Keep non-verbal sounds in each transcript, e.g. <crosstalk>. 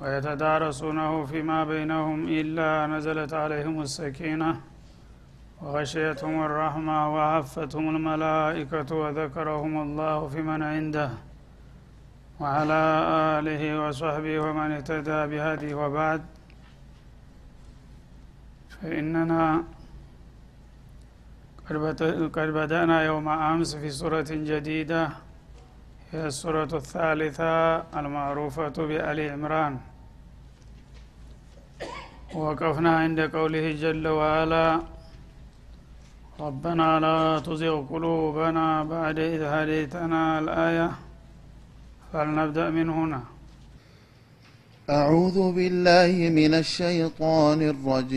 ويتدارسونه فيما بينهم إلا نزلت عليهم السكينة وغشيتهم الرحمة وعفتهم الملائكة وذكرهم الله في من عنده وعلى آله وصحبه ومن اهتدى بهديه وبعد. فإننا قد بدأنا يوم أمس في سورة جديدة. هي السورة الثالثة المعروفة بآل عمران. ووقفنا عند قوله جل وعلا ربنا لا تزغ قلوبنا بعد إذ هديتنا الآية. فلنبدأ من هنا؟ أعوذ بالله من الشيطان الرجيم.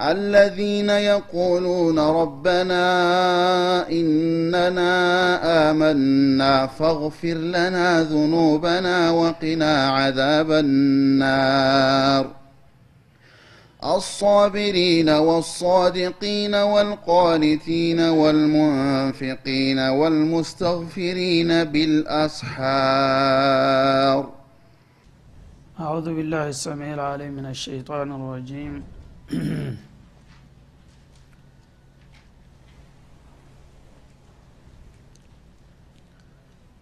الذين يقولون ربنا إننا آمنا فاغفر لنا ذنوبنا وقنا عذاب النار. الصابرين والصادقين والقانتين والمنفقين والمستغفرين بالأسحار. أعوذ بالله السميع العليم من الشيطان الرجيم. <clears throat>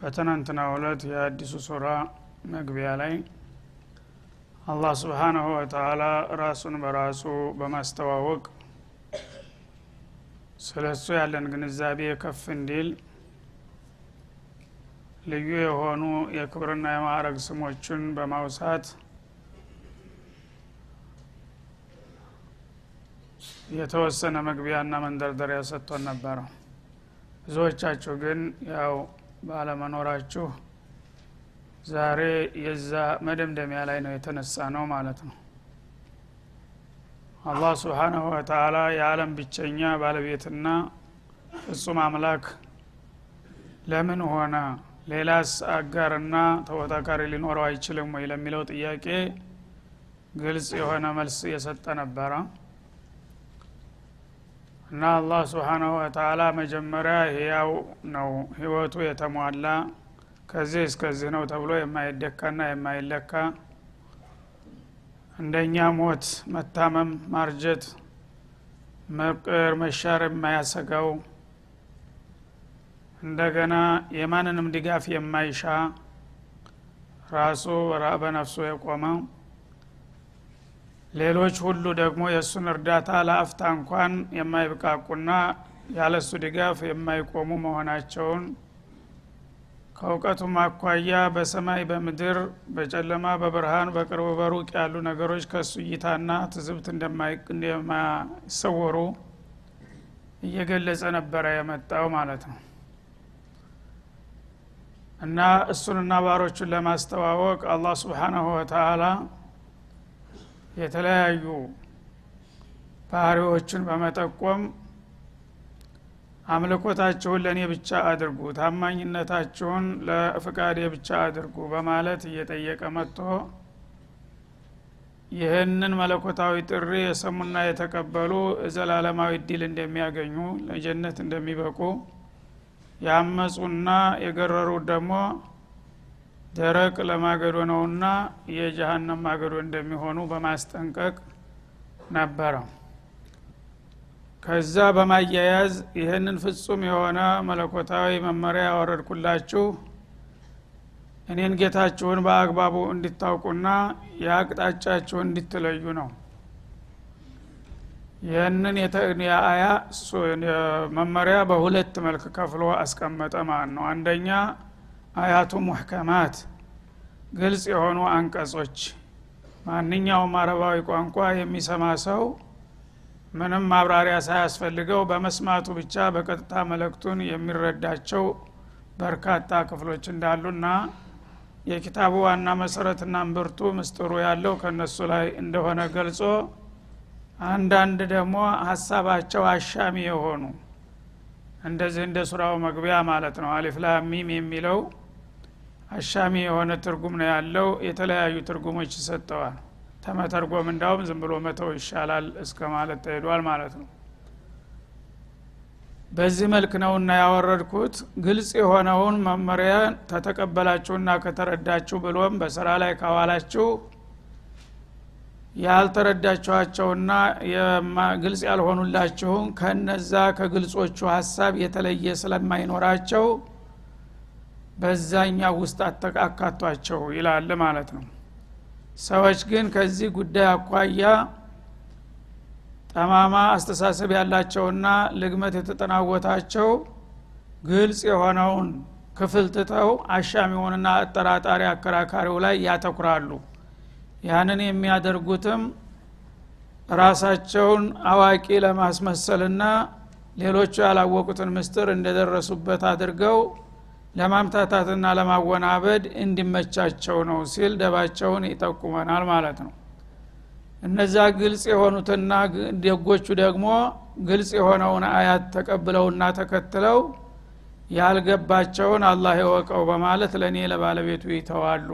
በትናንትና ሁለት የአዲሱ ሱራ መግቢያ ላይ አላህ ስብሓናሁ ወተላ ራሱን በራሱ በማስተዋወቅ ስለ እሱ ያለን ግንዛቤ ከፍ እንዲል ልዩ የሆኑ የክብርና የማዕረግ ስሞችን በማውሳት የተወሰነ መግቢያና መንደርደሪያ ሰጥቶን ነበረ። ብዙዎቻችሁ ግን ያው ባለመኖራችሁ ዛሬ የዛ መደምደሚያ ላይ ነው የተነሳ ነው ማለት ነው። አላህ ስብሓናሁ ወተአላ የዓለም ብቸኛ ባለቤትና ፍጹም አምላክ ለምን ሆነ? ሌላስ አጋርና ተወዳካሪ ሊኖረው አይችልም ወይ ለሚለው ጥያቄ ግልጽ የሆነ መልስ የሰጠ ነበረ እና አላህ ስብሓናሁ ወተአላ መጀመሪያ ህያው ነው። ህይወቱ የተሟላ ከዚህ እስከዚህ ነው ተብሎ የማይደካና የማይለካ እንደኛ ሞት መታመም ማርጀት መቅር መሻር የማያሰጋው እንደገና የማንንም ድጋፍ የማይሻ ራሱ በነፍሱ የቆመ ሌሎች ሁሉ ደግሞ የእሱን እርዳታ ለአፍታ እንኳን የማይብቃቁና ያለሱ ድጋፍ የማይቆሙ መሆናቸውን ከእውቀቱም አኳያ በሰማይ በምድር በጨለማ በብርሃን በቅርብ በሩቅ ያሉ ነገሮች ከእሱ እይታና ትዝብት እንደማይሰወሩ እየገለጸ ነበረ የመጣው ማለት ነው። እና እሱንና ባሮቹን ለማስተዋወቅ አላህ ስብሓናሁ ወተአላ የተለያዩ ባህሪዎችን በመጠቆም አምልኮታችሁን ለእኔ ብቻ አድርጉ ታማኝነታችሁን ለፍቃዴ ብቻ አድርጉ በማለት እየጠየቀ መጥቶ ይህንን መለኮታዊ ጥሪ የሰሙና የተቀበሉ ዘላለማዊ እድል እንደሚያገኙ ለጀነት እንደሚበቁ ያመፁና የገረሩ ደግሞ ደረቅ ለማገዶ ነውና የጀሃነም ማገዶ እንደሚሆኑ በማስጠንቀቅ ነበረ ከዛ በማያያዝ ይህንን ፍጹም የሆነ መለኮታዊ መመሪያ ያወረድኩላችሁ። እኔን ጌታችሁን በአግባቡ እንዲታውቁና የአቅጣጫችሁን እንዲትለዩ ነው። ይህንን የአያ መመሪያ በሁለት መልክ ከፍሎ አስቀመጠ ማለት ነው። አንደኛ አያቱ ሙሕከማት ግልጽ የሆኑ አንቀጾች። ማንኛውም አረባዊ ቋንቋ የሚሰማ ሰው ምንም ማብራሪያ ሳያስፈልገው በመስማቱ ብቻ በቀጥታ መለክቱን የሚረዳቸው በርካታ ክፍሎች እንዳሉና የኪታቡ ዋና መሰረትና እምብርቱ ምስጥሩ ያለው ከነሱ ላይ እንደሆነ ገልጾ አንዳንድ ደግሞ ሀሳባቸው አሻሚ የሆኑ እንደዚህ እንደ ሱራው መግቢያ ማለት ነው። አሊፍላሚም የሚለው አሻሚ የሆነ ትርጉም ነው ያለው። የተለያዩ ትርጉሞች ይሰጠዋል። ተመተርጎም እንዳውም ዝም ብሎ መተው ይሻላል እስከ ማለት ተሄዷል ማለት ነው። በዚህ መልክ ነውና ያወረድኩት። ግልጽ የሆነውን መመሪያ ተተቀበላችሁና ከተረዳችሁ ብሎም በስራ ላይ ካዋላችሁ ያልተረዳችኋቸውና ግልጽ ያልሆኑላችሁን ከነዛ ከግልጾቹ ሀሳብ የተለየ ስለማይኖራቸው በዛኛ ውስጥ አካቷቸው ይላል ማለት ነው። ሰዎች ግን ከዚህ ጉዳይ አኳያ ጠማማ አስተሳሰብ ያላቸውና ልግመት የተጠናወታቸው ግልጽ የሆነውን ክፍል ትተው አሻሚውንና አጠራጣሪ አከራካሪው ላይ ያተኩራሉ ያንን የሚያደርጉትም ራሳቸውን አዋቂ ለማስመሰልና ሌሎቹ ያላወቁትን ምስጥር እንደደረሱበት አድርገው ለማምታታትና ለማወናበድ እንዲመቻቸው ነው ሲል ደባቸውን ይጠቁመናል ማለት ነው። እነዛ ግልጽ የሆኑትና ደጎቹ ደግሞ ግልጽ የሆነውን አያት ተቀብለውና ተከትለው ያልገባቸውን አላህ የወቀው በማለት ለእኔ ለባለቤቱ ይተዋሉ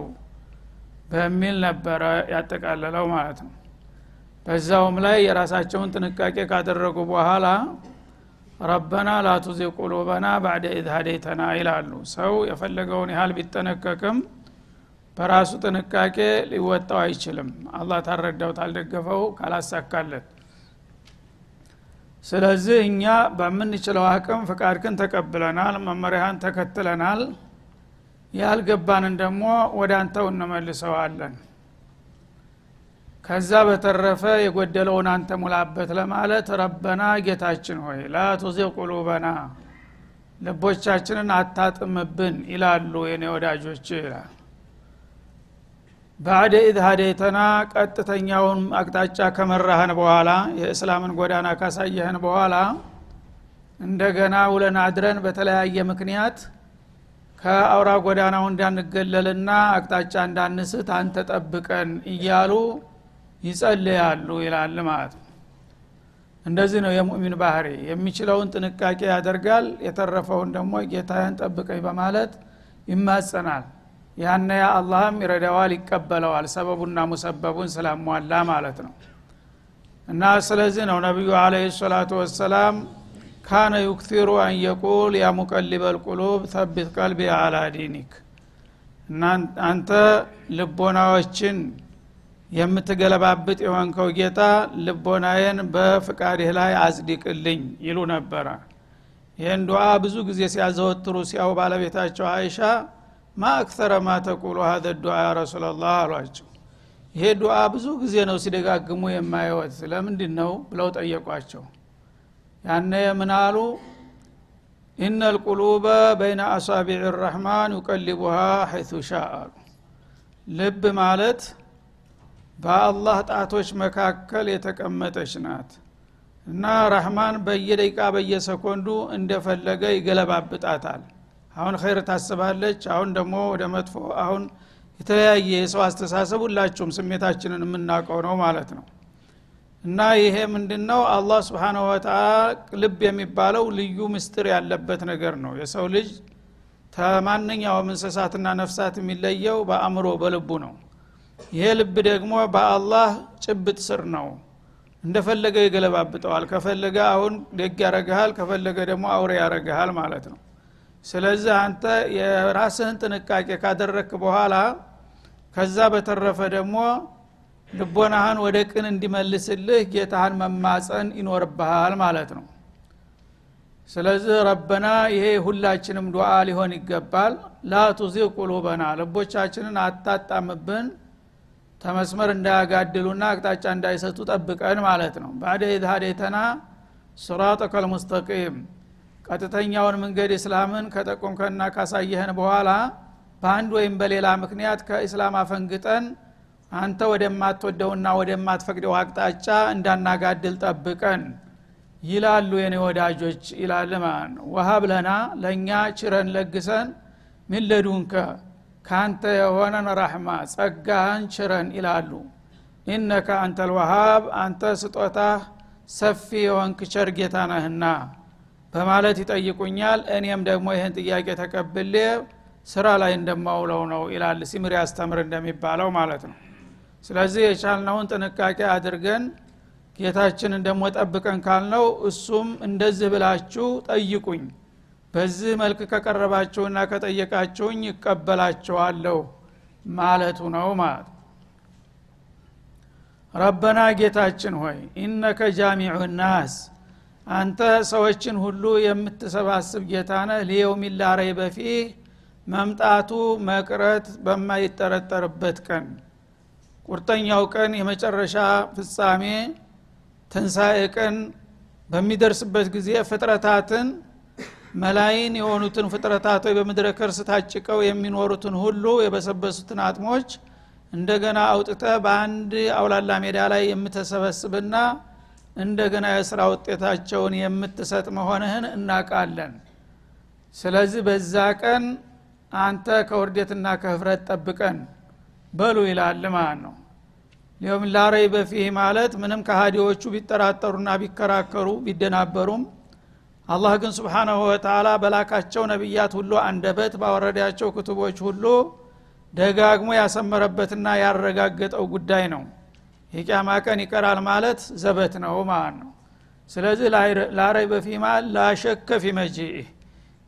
በሚል ነበረ ያጠቃለለው ማለት ነው። በዛውም ላይ የራሳቸውን ጥንቃቄ ካደረጉ በኋላ ربنا لا تزغ قلوبنا بعد إذ ይላሉ። ሰው የፈለገውን ያህል ቢጠነቀቅም በራሱ ጥንቃቄ ሊወጣው አይችልም። አላህ ታልረዳው ታልደገፈው ካላሳካለት። ስለዚህ እኛ በምንችለው አቅም ፍቃድክን ተቀብለናል መመሪያህን ተከትለናል ያልገባንን ደግሞ ወደ አንተው እንመልሰዋለን። ከዛ በተረፈ የጎደለውን አንተ ሙላበት ለማለት ربنا ጌታችን ሆይ لا قلوبنا ልቦቻችንን አታጣምብን ይላሉ የኔ ወዳጆች ይላል። بعد إذ هديتنا ቀጥተኛውን አቅጣጫ ከመራህን በኋላ የእስላምን ጎዳና ካሳየህን በኋላ እንደገና ውለን አድረን በተለያየ ምክንያት ከአውራ ጎዳናው እንዳንገለልና አቅጣጫ እንዳንስት አንተ ጠብቀን እያሉ ይጸልያሉ ይላል ማለት ነው። እንደዚህ ነው የሙእሚን ባህሪ። የሚችለውን ጥንቃቄ ያደርጋል የተረፈውን ደግሞ ጌታህን ጠብቀኝ በማለት ይማጸናል። ያነ አላህም ይረዳዋል ይቀበለዋል ሰበቡና ሙሰበቡን ስላሟላ ማለት ነው። እና ስለዚህ ነው ነቢዩ عليه الصلاة والسلام كان يكثر أن يقول يا مقلب القلوب ثبت قلبي على دينك። አንተ ልቦናዎችን የምትገለባብጥ የሆንከው ጌታ ልቦናዬን በፍቃድህ ላይ አጽድቅልኝ ይሉ ነበረ። ይህን ዱዓ ብዙ ጊዜ ሲያዘወትሩ ሲያዩ ባለቤታቸው አይሻ ما أكثر ما تقول هذا الدعاء يا رسول الله አሏቸው። ይሄ ዱዓ ብዙ ጊዜ ነው ሲደጋግሙ የማይወት ለምንድን ነው ብለው ጠየቋቸው ያነ ምን አሉ? ኢነ ልቁሉበ በይነ አሳቢዕ ራሕማን ዩቀሊቡሃ ሐይቱ ሻ አሉ። ልብ ማለት በአላህ ጣቶች መካከል የተቀመጠች ናት። እና ረህማን በየደቂቃ በየሰኮንዱ እንደፈለገ ይገለባብጣታል። አሁን ኸይር ታስባለች አሁን ደግሞ ወደ መጥፎ አሁን የተለያየ የሰው አስተሳሰብ ሁላችሁም ስሜታችንን የምናውቀው ነው ማለት ነው እና ይሄ ምንድነው? አላህ ስብሓንሁ ወተላ ልብ የሚባለው ልዩ ምስጢር ያለበት ነገር ነው። የሰው ልጅ ከማንኛውም እንስሳትና ነፍሳት የሚለየው በአእምሮ በልቡ ነው። ይሄ ልብ ደግሞ በአላህ ጭብጥ ስር ነው። እንደፈለገ ይገለባብጠዋል ከፈለገ አሁን ደግ ያረግሃል ከፈለገ ደግሞ አውሬ ያረግሃል ማለት ነው። ስለዚህ አንተ የራስህን ጥንቃቄ ካደረክ በኋላ ከዛ በተረፈ ደግሞ ልቦናህን ወደ ቅን እንዲመልስልህ ጌታህን መማፀን ይኖርብሃል ማለት ነው። ስለዚህ ربنا ይሄ ሁላችንም ዱዓ ሊሆን ይገባል። لا تزغ قلوبنا ልቦቻችንን አታጣምብን ተመስመር እንዳያጋድሉና አቅጣጫ እንዳይሰጡ ጠብቀን ማለት ነው። بعد إذ هديتنا ስራጠከ ልሙስተቂም ቀጥተኛውን መንገድ እስላምን ከጠቆምከና ካሳየህን በኋላ በአንድ ወይም በሌላ ምክንያት ከእስላም አፈንግጠን አንተ ወደማትወደውና ወደማትፈቅደው አቅጣጫ እንዳናጋድል ጠብቀን ይላሉ የኔ ወዳጆች ይላል ማለት ወሀብ ለና ለእኛ ችረን ለግሰን ምን ለዱንከ? ካንተ የሆነን ረሕማ ጸጋህን ችረን ይላሉ። ኢነከ አንተ ልወሃብ አንተ ስጦታ ሰፊ የሆንክ ቸር ጌታ ነህና በማለት ይጠይቁኛል። እኔም ደግሞ ይህን ጥያቄ ተቀብሌ ስራ ላይ እንደማውለው ነው ይላል ሲምር ያስተምር እንደሚባለው ማለት ነው ስለዚህ የቻልነውን ጥንቃቄ አድርገን ጌታችንን ደግሞ ጠብቀን ካልነው እሱም እንደዚህ ብላችሁ ጠይቁኝ። በዚህ መልክ ከቀረባችሁና ከጠየቃችሁኝ ይቀበላችኋለሁ ማለቱ ነው ማለት ረበና ጌታችን ሆይ ኢነከ ጃሚዑ ናስ አንተ ሰዎችን ሁሉ የምትሰባስብ ጌታ ነህ። ሊየውም ላረይ በፊህ መምጣቱ መቅረት በማይጠረጠርበት ቀን ቁርጠኛው ቀን የመጨረሻ ፍጻሜ ትንሣኤ ቀን በሚደርስበት ጊዜ ፍጥረታትን መላይን የሆኑትን ፍጥረታቶች በምድረ ከርስ ታጭቀው የሚኖሩትን ሁሉ የበሰበሱትን አጥሞች እንደገና አውጥተ በአንድ አውላላ ሜዳ ላይ የምተሰበስብና እንደገና የስራ ውጤታቸውን የምትሰጥ መሆንህን እናቃለን ስለዚህ በዛ ቀን አንተ ከውርደትና ከህፍረት ጠብቀን በሉ ይላል ማለት ነው ሊሆም ላረይ በፊህ ማለት ምንም ከሃዲዎቹ ቢጠራጠሩና ቢከራከሩ ቢደናበሩም አላህ ግን ስብሓናሁ ወተላ በላካቸው ነቢያት ሁሉ አንደበት ባወረዳቸው ክቱቦች ሁሉ ደጋግሞ ያሰመረበትና ያረጋገጠው ጉዳይ ነው። የቅያማ ቀን ይቀራል ማለት ዘበት ነው ማለት ነው ስለዚህ ላረይ በፊማ ላሸከ ፊ መጂኢህ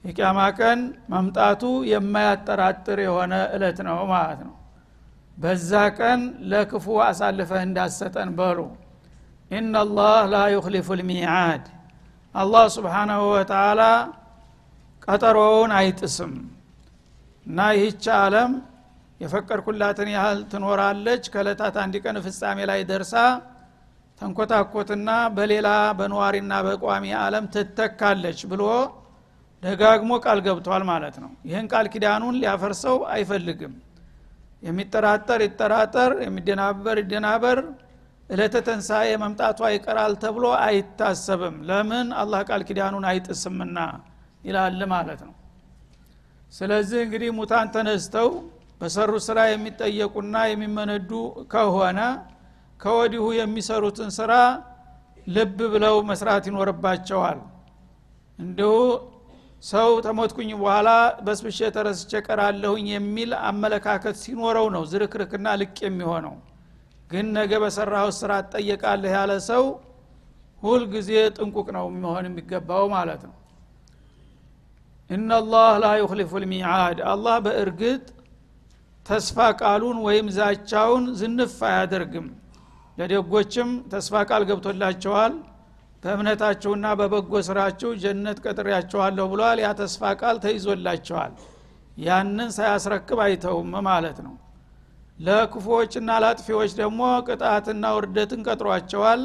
የቅያማ ቀን መምጣቱ የማያጠራጥር የሆነ እለት ነው ማለት ነው በዛ ቀን ለክፉ አሳልፈህ እንዳሰጠን በሉ። ኢናላህ ላ ዩክሊፉ ልሚዓድ አላህ ስብሓናሁ ወተላ ቀጠሮውን አይጥስም። እና ይህች አለም የፈቀድኩላትን ያህል ትኖራለች። ከእለታት አንድ ቀን ፍጻሜ ላይ ደርሳ ተንኮታኮትና በሌላ በነዋሪና በቋሚ አለም ትተካለች ብሎ ደጋግሞ ቃል ገብቷል ማለት ነው። ይህን ቃል ኪዳኑን ሊያፈርሰው አይፈልግም የሚጠራጠር ይጠራጠር የሚደናበር ይደናበር እለተ ተንሳኤ መምጣቷ ይቀራል ተብሎ አይታሰብም። ለምን? አላህ ቃል ኪዳኑን አይጥስምና ይላል ማለት ነው። ስለዚህ እንግዲህ ሙታን ተነስተው በሰሩ ስራ የሚጠየቁና የሚመነዱ ከሆነ ከወዲሁ የሚሰሩትን ስራ ልብ ብለው መስራት ይኖርባቸዋል። እንዲሁ ሰው ተሞትኩኝ በኋላ በስብሼ ተረስቼ ቀራለሁኝ የሚል አመለካከት ሲኖረው ነው ዝርክርክና ልቅ የሚሆነው። ግን ነገ በሰራው ስራ ትጠየቃለህ ያለ ሰው ሁልጊዜ ጥንቁቅ ነው የሚሆን የሚገባው ማለት ነው። እናላህ ላ ዩክሊፉ ልሚዓድ አላህ በእርግጥ ተስፋ ቃሉን ወይም ዛቻውን ዝንፍ አያደርግም። ለደጎችም ተስፋ ቃል ገብቶላቸዋል በእምነታችሁና በበጎ ስራችሁ ጀነት ቀጥሬያቸዋለሁ ብሏል። ያ ተስፋ ቃል ተይዞላቸዋል ያንን ሳያስረክብ አይተውም ማለት ነው። ለክፉዎችና ለአጥፊዎች ደግሞ ቅጣትና ውርደትን ቀጥሯቸዋል።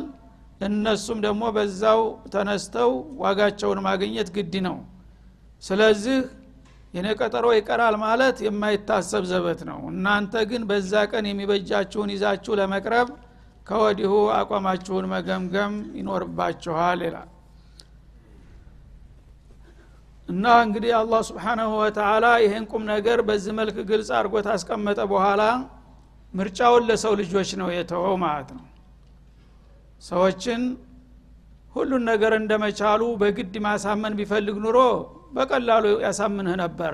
እነሱም ደግሞ በዛው ተነስተው ዋጋቸውን ማግኘት ግድ ነው። ስለዚህ የኔ ቀጠሮ ይቀራል ማለት የማይታሰብ ዘበት ነው። እናንተ ግን በዛ ቀን የሚበጃችሁን ይዛችሁ ለመቅረብ ከወዲሁ አቋማችሁን መገምገም ይኖርባችኋል ይላል። እና እንግዲህ አላህ ስብሓናሁ ወተላ ይህን ቁም ነገር በዚህ መልክ ግልጽ አድርጎ ታስቀመጠ በኋላ ምርጫውን ለሰው ልጆች ነው የተወው ማለት ነው። ሰዎችን ሁሉን ነገር እንደመቻሉ በግድ ማሳመን ቢፈልግ ኑሮ በቀላሉ ያሳምንህ ነበረ።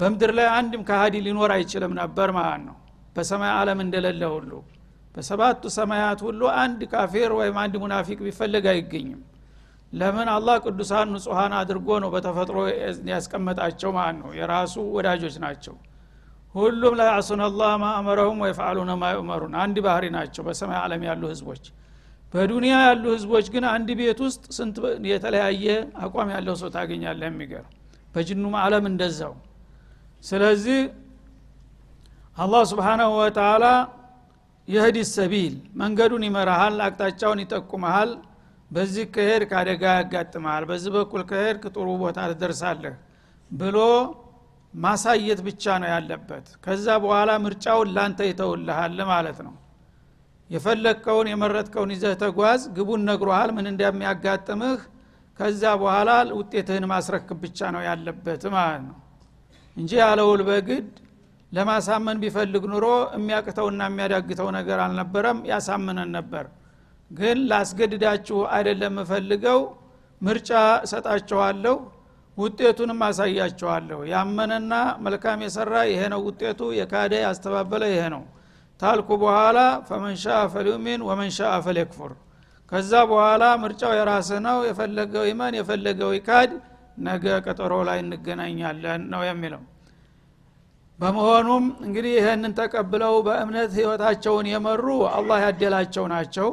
በምድር ላይ አንድም ከሃዲ ሊኖር አይችልም ነበር ማለት ነው። በሰማይ አለም እንደሌለ ሁሉ በሰባቱ ሰማያት ሁሉ አንድ ካፊር ወይም አንድ ሙናፊቅ ቢፈለግ አይገኝም። ለምን? አላህ ቅዱሳን ንጹሐን አድርጎ ነው በተፈጥሮ ያስቀመጣቸው ማለት ነው። የራሱ ወዳጆች ናቸው። ሁሉም ላይ ያሱን አላህ ማእመረሁም ወይፍአሉነ ማዩመሩን አንድ ባህሪ ናቸው። በሰማይ ዓለም ያሉ ህዝቦች በዱንያ ያሉ ህዝቦች ግን አንድ ቤት ውስጥ ስንት የተለያየ አቋም ያለው ሰው ታገኛለህ የሚገርም። በጅኑም አለም እንደዛው። ስለዚህ አላህ ስብሓናሁ ወተላ የህዲ ሰቢል መንገዱን ይመራሃል አቅጣጫውን ይጠቁመሃል። በዚህ ከሄድ ከአደጋ ያጋጥመሃል በዚህ በኩል ከሄድ ጥሩ ቦታ ትደርሳለህ ብሎ ማሳየት ብቻ ነው ያለበት። ከዛ በኋላ ምርጫውን ላንተ ይተውልሃል ማለት ነው። የፈለግከውን የመረጥከውን ይዘህ ተጓዝ ግቡን ነግሮሃል ምን እንደሚያጋጥምህ ከዛ በኋላ ውጤትህን ማስረክብ ብቻ ነው ያለበት ማለት ነው። እንጂ ያለውል በግድ ለማሳመን ቢፈልግ ኑሮ የሚያቅተውና የሚያዳግተው ነገር አልነበረም ያሳምነን ነበር። ግን ላስገድዳችሁ አይደለም የምፈልገው ምርጫ እሰጣችኋለሁ ውጤቱንም አሳያችኋለሁ። ያመነና መልካም የሰራ ይሄ ነው ውጤቱ የካደ ያስተባበለ ይሄ ነው። ታልኩ በኋላ ፈመንሻ ፈልዩሚን ወመንሻ ፈሊክፉር ከዛ በኋላ ምርጫው የራስህ ነው የፈለገው ይመን የፈለገው ይካድ ነገ ቀጠሮ ላይ እንገናኛለን ነው የሚለው በመሆኑም እንግዲህ ይህንን ተቀብለው በእምነት ህይወታቸውን የመሩ አላህ ያደላቸው ናቸው።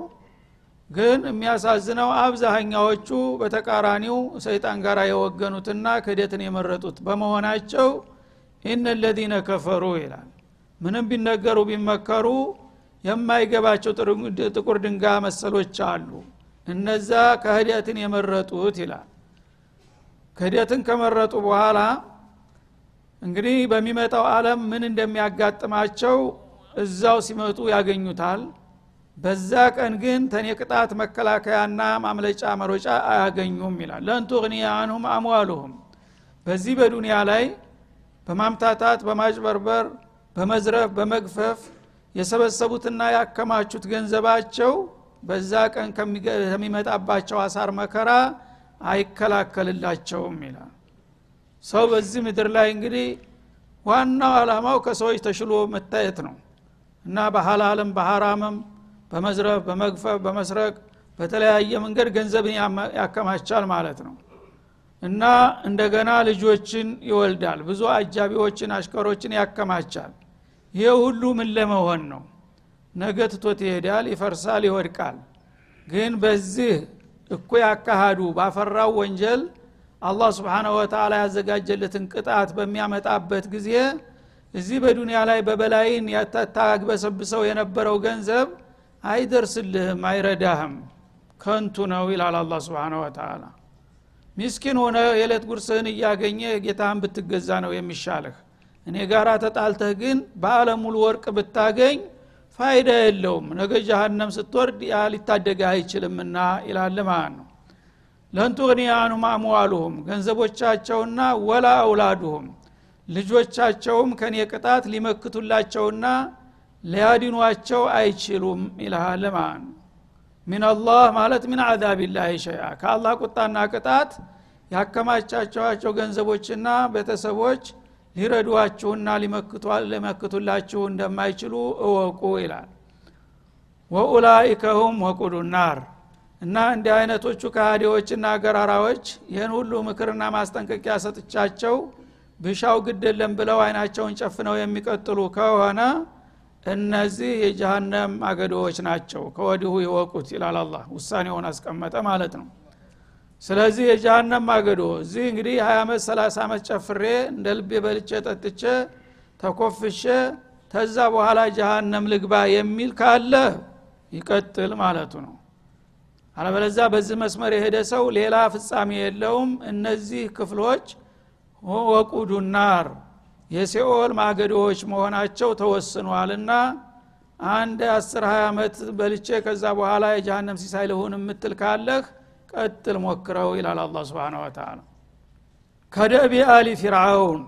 ግን የሚያሳዝነው አብዛኛዎቹ በተቃራኒው ሰይጣን ጋር የወገኑትና ክህደትን የመረጡት በመሆናቸው ኢነ ለዚነ ከፈሩ ይላል። ምንም ቢነገሩ ቢመከሩ የማይገባቸው ጥቁር ድንጋ መሰሎች አሉ። እነዛ ክህደትን የመረጡት ይላል። ክህደትን ከመረጡ በኋላ እንግዲህ በሚመጣው አለም ምን እንደሚያጋጥማቸው እዛው ሲመጡ ያገኙታል። በዛ ቀን ግን ተኔ ቅጣት መከላከያና ማምለጫ መሮጫ አያገኙም ይላል። ለንቱ ግኒያ አንሁም አምዋሉሁም። በዚህ በዱንያ ላይ በማምታታት በማጭበርበር በመዝረፍ በመግፈፍ የሰበሰቡትና ያከማቹት ገንዘባቸው በዛ ቀን ከሚመጣባቸው አሳር መከራ አይከላከልላቸውም ይላል ሰው በዚህ ምድር ላይ እንግዲህ ዋናው አላማው ከሰዎች ተሽሎ መታየት ነው። እና በሐላልም በሐራምም በመዝረፍ በመግፈፍ በመስረቅ በተለያየ መንገድ ገንዘብን ያከማቻል ማለት ነው። እና እንደገና ልጆችን ይወልዳል። ብዙ አጃቢዎችን አሽከሮችን ያከማቻል። ይህ ሁሉ ምን ለመሆን ነው? ነገ ትቶት ይሄዳል ይፈርሳል ይወድቃል። ግን በዚህ እኮ ያካሃዱ ባፈራው ወንጀል አላህ ስብሓናሁ ወተላ ያዘጋጀለትን ቅጣት በሚያመጣበት ጊዜ እዚህ በዱንያ ላይ በበላይን ያታግበሰብሰው የነበረው ገንዘብ አይደርስልህም አይረዳህም። ከንቱ ነው ይላል አላ ስብን ወተላ ሚስኪን ሆነ የዕለት ጉርስህን እያገኘ ጌታህን ብትገዛ ነው የሚሻልህ። እኔ ጋራ ተጣልተህ ግን በአለም ወርቅ ብታገኝ ፋይዳ የለውም። ነገ ጃሃንም ስትወርድ ያ ሊታደገ አይችልምና ይላል ማለት ነው ለንቱ አምዋሉሁም ገንዘቦቻቸውና ወላ አውላዱሁም። ልጆቻቸውም ከኔ ቅጣት ሊመክቱላቸውና ሊያድኗቸው አይችሉም ይልሃል ማለት ሚንላህ ማለት ሚን አዛቢላህ ሸያ ከአላህ ቁጣና ቅጣት ያከማቻቸዋቸው ገንዘቦችና ቤተሰቦች ሊረዷችሁና ሊመክቱላችሁ እንደማይችሉ እወቁ ይላል። ወኡላይከ ሁም ወቁዱ ናር እና እንዲህ አይነቶቹ ከሃዲዎችና ገራራዎች ይህን ሁሉ ምክርና ማስጠንቀቂያ ሰጥቻቸው ብሻው ግድ ብለው አይናቸውን ጨፍነው የሚቀጥሉ ከሆነ እነዚህ የጀሃነም አገዶዎች ናቸው። ከወዲሁ ይወቁት ይላል አላ ውሳኔውን አስቀመጠ ማለት ነው። ስለዚህ የጀሃነም አገዶ እዚህ እንግዲህ 20 ዓመት 30 ዓመት ጨፍሬ እንደ ልቤ በልቼ ጠጥቼ ተኮፍሼ ተዛ በኋላ ጀሃነም ልግባ የሚል ካለ ይቀጥል ማለቱ ነው አለበለዛ በዚህ መስመር የሄደ ሰው ሌላ ፍጻሜ የለውም። እነዚህ ክፍሎች ወቁዱ ናር የሲኦል ማገዶዎች መሆናቸው ተወስኗልና አንድ አስር ሀያ ዓመት በልቼ ከዛ በኋላ የጀሃነም ሲሳይ ልሁን የምትል ካለህ ቀጥል ሞክረው ይላል አላ ስብን ወተላ ከደቢ አሊ ፊርአውን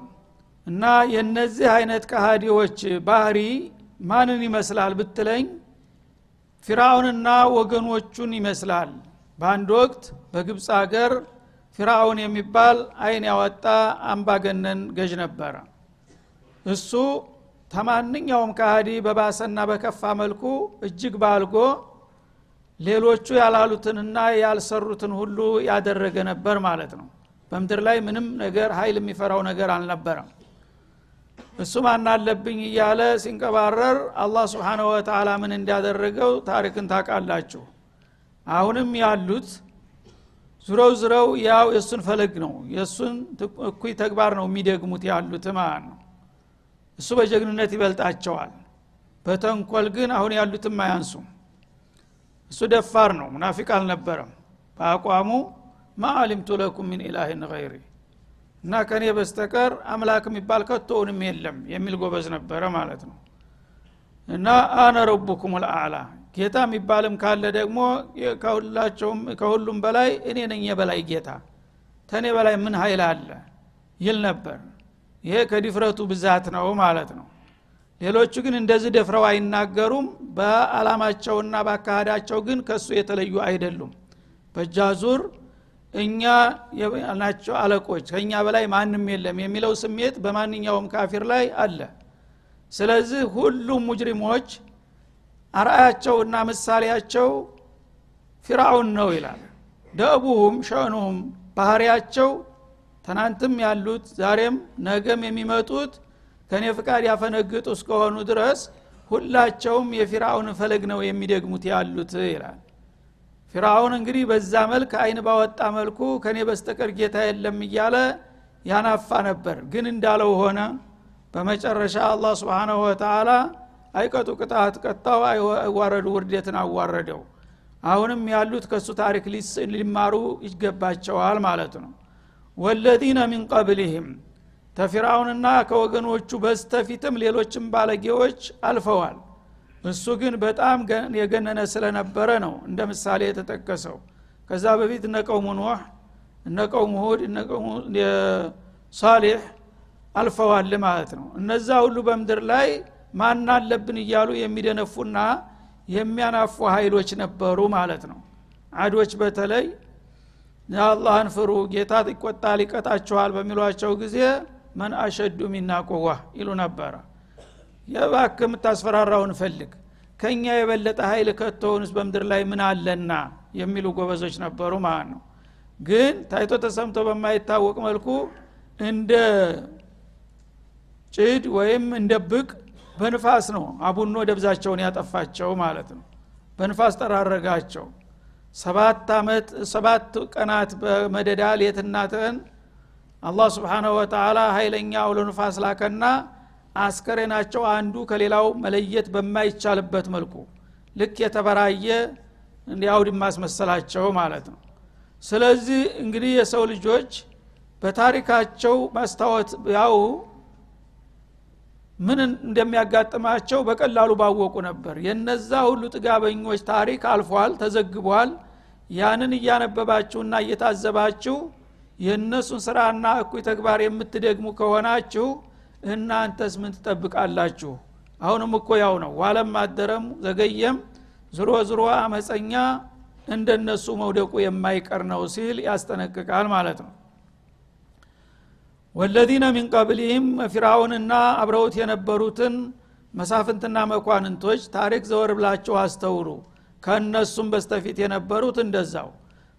እና የነዚህ አይነት ከሃዲዎች ባህሪ ማንን ይመስላል ብትለኝ ፊርአውንና ወገኖቹን ይመስላል። በአንድ ወቅት በግብፅ ሀገር ፊርአውን የሚባል አይን ያወጣ አምባገነን ገዥ ነበረ። እሱ ተማንኛውም ካሃዲ በባሰና በከፋ መልኩ እጅግ ባልጎ ሌሎቹ ያላሉትንና ያልሰሩትን ሁሉ ያደረገ ነበር ማለት ነው። በምድር ላይ ምንም ነገር ሀይል የሚፈራው ነገር አልነበረም እሱ ማን አለብኝ እያለ ሲንቀባረር አላህ ስብሓንሁ ወተላ ምን እንዳደረገው ታሪክን ታቃላችሁ አሁንም ያሉት ዙረው ዝረው ያው የእሱን ፈለግ ነው የእሱን እኩይ ተግባር ነው የሚደግሙት ያሉት ማለት ነው። እሱ በጀግንነት ይበልጣቸዋል በተንኮል ግን አሁን ያሉትም አያንሱም። እሱ ደፋር ነው ሙናፊቅ አልነበረም። በአቋሙ ማ አሊምቱ ለኩም ሚን ኢላህን ገይሪ እና ከኔ በስተቀር አምላክ የሚባል ከቶውንም የለም የሚል ጎበዝ ነበረ ማለት ነው። እና አነ ረቡኩም ልአዕላ ጌታ የሚባልም ካለ ደግሞ ከሁላቸውም ከሁሉም በላይ እኔ ነኝ የበላይ ጌታ ተኔ በላይ ምን ኃይል አለ ይል ነበር። ይሄ ከድፍረቱ ብዛት ነው ማለት ነው። ሌሎቹ ግን እንደዚህ ደፍረው አይናገሩም። በአላማቸውና በአካሃዳቸው ግን ከእሱ የተለዩ አይደሉም። በጃዙር እኛ ናቸው አለቆች ከእኛ በላይ ማንም የለም የሚለው ስሜት በማንኛውም ካፊር ላይ አለ። ስለዚህ ሁሉም ሙጅሪሞች አርአያቸውና ምሳሌያቸው ፊራውን ነው ይላል። ደእቡሁም ሸእኑሁም ባህሪያቸው ትናንትም ያሉት ዛሬም ነገም የሚመጡት ከእኔ ፍቃድ ያፈነግጡ እስከሆኑ ድረስ ሁላቸውም የፊራውን ፈለግ ነው የሚደግሙት ያሉት ይላል ፊራውን እንግዲህ በዛ መልክ አይን ባወጣ መልኩ ከኔ በስተቀር ጌታ የለም እያለ ያናፋ ነበር። ግን እንዳለው ሆነ። በመጨረሻ አላህ ስብሓናሁ ወተላ አይቀጡ ቅጣት ቀጣው አይዋረዱ ውርደትን አዋረደው። አሁንም ያሉት ከእሱ ታሪክ ሊማሩ ይገባቸዋል ማለት ነው። ወለዚነ ሚን ቀብልህም ተፊራውንና ከወገኖቹ በስተፊትም ሌሎችም ባለጌዎች አልፈዋል እሱ ግን በጣም የገነነ ስለነበረ ነው እንደ ምሳሌ የተጠቀሰው። ከዛ በፊት እነ ቀውሙ ኖህ እነ ቀውሙ ሁድ እነ ቀውሙ ሳሌሕ አልፈዋል ማለት ነው። እነዛ ሁሉ በምድር ላይ ማን አለብን እያሉ የሚደነፉና የሚያናፉ ኃይሎች ነበሩ ማለት ነው። አዶች በተለይ የአላህን ፍሩ ጌታ ይቆጣ ሊቀጣችኋል በሚሏቸው ጊዜ መን አሸዱ ሚና ቁዋ ይሉ ነበረ የባክ የምታስፈራራውን ፈልግ። ከእኛ የበለጠ ኃይል ከቶውንስ በምድር ላይ ምን አለና? የሚሉ ጎበዞች ነበሩ ማለት ነው። ግን ታይቶ ተሰምቶ በማይታወቅ መልኩ እንደ ጭድ ወይም እንደ ብቅ በንፋስ ነው አቡኖ ደብዛቸውን ያጠፋቸው ማለት ነው። በንፋስ ጠራረጋቸው። ሰባት አመት ሰባት ቀናት በመደዳ ሌትና ቀን አላህ ስብሓናሁ ወተላ ሀይለኛ አውሎ ንፋስ ላከና አስከሬናቸው አንዱ ከሌላው መለየት በማይቻልበት መልኩ ልክ የተበራየ እንዲያውድ ማስመሰላቸው ማለት ነው። ስለዚህ እንግዲህ የሰው ልጆች በታሪካቸው መስታወት ያው ምን እንደሚያጋጥማቸው በቀላሉ ባወቁ ነበር። የነዛ ሁሉ ጥጋበኞች ታሪክ አልፏል ተዘግቧል። ያንን እያነበባችሁና እየታዘባችሁ የእነሱን ስራና እኩይ ተግባር የምትደግሙ ከሆናችሁ እናንተስ ምን ትጠብቃላችሁ? አሁንም እኮ ያው ነው። ዋለም አደረም ዘገየም ዝሮ ዝሮ አመፀኛ እንደነሱ መውደቁ የማይቀር ነው ሲል ያስጠነቅቃል ማለት ነው። ወለዚነ ሚን ቀብሊህም ፊራውንና አብረውት የነበሩትን መሳፍንትና መኳንንቶች ታሪክ ዘወር ብላችሁ አስተውሉ። ከእነሱም በስተፊት የነበሩት እንደዛው።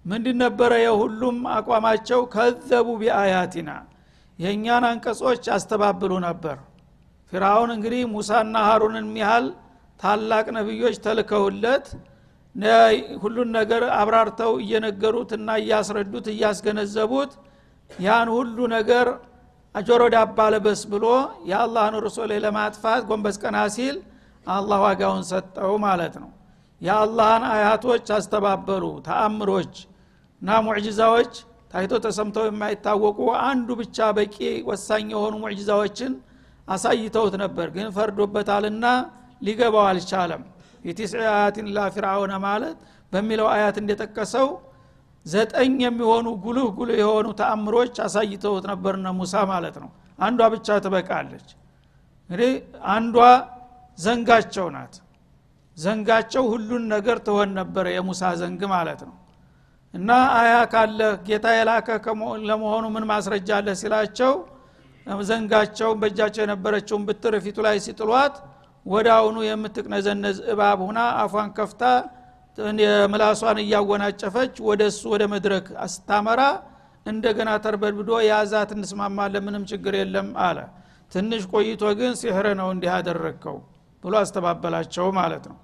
ምንድን ነበረ የሁሉም አቋማቸው? ከዘቡ ቢአያቲና የእኛን አንቀጾች ያስተባብሉ ነበር። ፊራውን እንግዲህ ሙሳና ሀሩንን ያህል ታላቅ ነቢዮች ተልከውለት ሁሉን ነገር አብራርተው እየነገሩትና እያስረዱት እያስገነዘቡት ያን ሁሉ ነገር አጆሮ ዳባ ለበስ ብሎ የአላህን ርሱል ለማጥፋት ጎንበስ ቀና ሲል አላህ ዋጋውን ሰጠው ማለት ነው። የአላህን አያቶች አስተባበሉ ተአምሮች እና ሙዕጅዛዎች ታይቶ ተሰምተው የማይታወቁ አንዱ ብቻ በቂ ወሳኝ የሆኑ ሙዕጅዛዎችን አሳይተውት ነበር ግን ፈርዶበታልና ሊገባው አልቻለም። የቲስዕ አያትን ላ ፊርአውነ ማለት በሚለው አያት እንደጠቀሰው ዘጠኝ የሚሆኑ ጉልህ ጉልህ የሆኑ ተአምሮች አሳይተውት ነበርነ ሙሳ ማለት ነው። አንዷ ብቻ ትበቃለች። እንግዲህ አንዷ ዘንጋቸው ናት። ዘንጋቸው ሁሉን ነገር ትሆን ነበረ የሙሳ ዘንግ ማለት ነው እና አያ ካለ ጌታ የላከ ለመሆኑ ምን ማስረጃ አለ ሲላቸው ዘንጋቸውን በእጃቸው የነበረችውን ብትር ፊቱ ላይ ሲጥሏት ወደ የምትቅነዘነዝ እባብ ሁና አፏን ከፍታ ምላሷን እያወናጨፈች ወደ እሱ ወደ መድረክ አስታመራ እንደገና ተርበድብዶ የያዛት እንስማማለን ምንም ችግር የለም አለ። ትንሽ ቆይቶ ግን ሲሕር ነው እንዲህ ያደረግከው ብሎ አስተባበላቸው ማለት ነው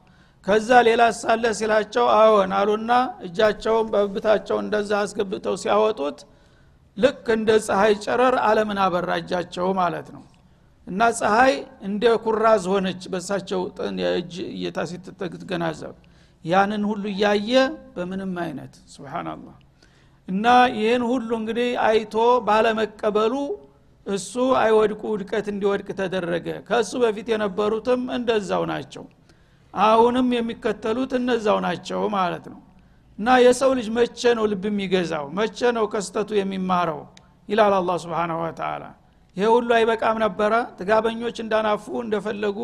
ከዛ ሌላ ሳለ ሲላቸው አዎን አሉና እጃቸውን በብታቸው እንደዛ አስገብተው ሲያወጡት ልክ እንደ ፀሐይ ጨረር አለምን አበራ እጃቸው ማለት ነው። እና ፀሐይ እንደ ኩራዝ ሆነች በሳቸው እጅ እይታ ስትገናዘብ። ያንን ሁሉ እያየ በምንም አይነት ስብናላህ እና ይህን ሁሉ እንግዲህ አይቶ ባለመቀበሉ እሱ አይወድቁ ውድቀት እንዲወድቅ ተደረገ። ከእሱ በፊት የነበሩትም እንደዛው ናቸው አሁንም የሚከተሉት እነዛው ናቸው ማለት ነው። እና የሰው ልጅ መቼ ነው ልብ የሚገዛው? መቼ ነው ከስተቱ የሚማረው? ይላል አላ ስብን ወተላ ይሄ ሁሉ አይበቃም ነበረ? ጥጋበኞች እንዳናፉ እንደፈለጉ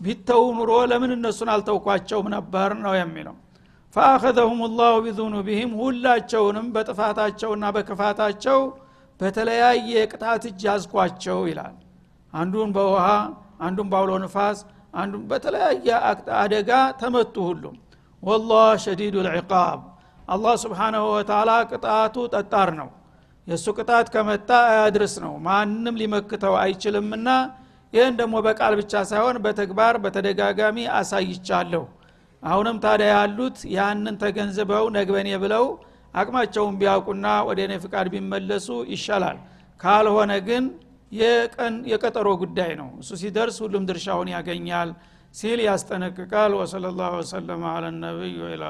ቢተው ኑሮ ለምን እነሱን አልተውኳቸውም ነበር ነው የሚለው። ፈአኸዘሁም ላሁ ቢዙኑቢህም ሁላቸውንም በጥፋታቸውና በክፋታቸው በተለያየ ቅጣት እጅ ያዝኳቸው ይላል። አንዱን በውሃ አንዱን በአውሎ ንፋስ አንዱን በተለያየ አደጋ ተመቱ ሁሉም። ወላህ ሸዲዱ ልዕቃብ አላህ ስብሓናሁ ወተላ ቅጣቱ ጠጣር ነው። የእሱ ቅጣት ከመጣ አያድርስ ነው። ማንም ሊመክተው አይችልምና ይህን ደግሞ በቃል ብቻ ሳይሆን በተግባር በተደጋጋሚ አሳይቻለሁ። አሁንም ታዲያ ያሉት ያንን ተገንዝበው ነግበኔ ብለው አቅማቸውን ቢያውቁና ወደ እኔ ፍቃድ ቢመለሱ ይሻላል። ካልሆነ ግን የቀጠሮ ጉዳይ ነው። እሱ ሲደርስ ሁሉም ድርሻውን ያገኛል ሲል ያስጠነቅቃል። ወሰለ ላሁ ወሰለማ አለ ነቢይ ወኢላ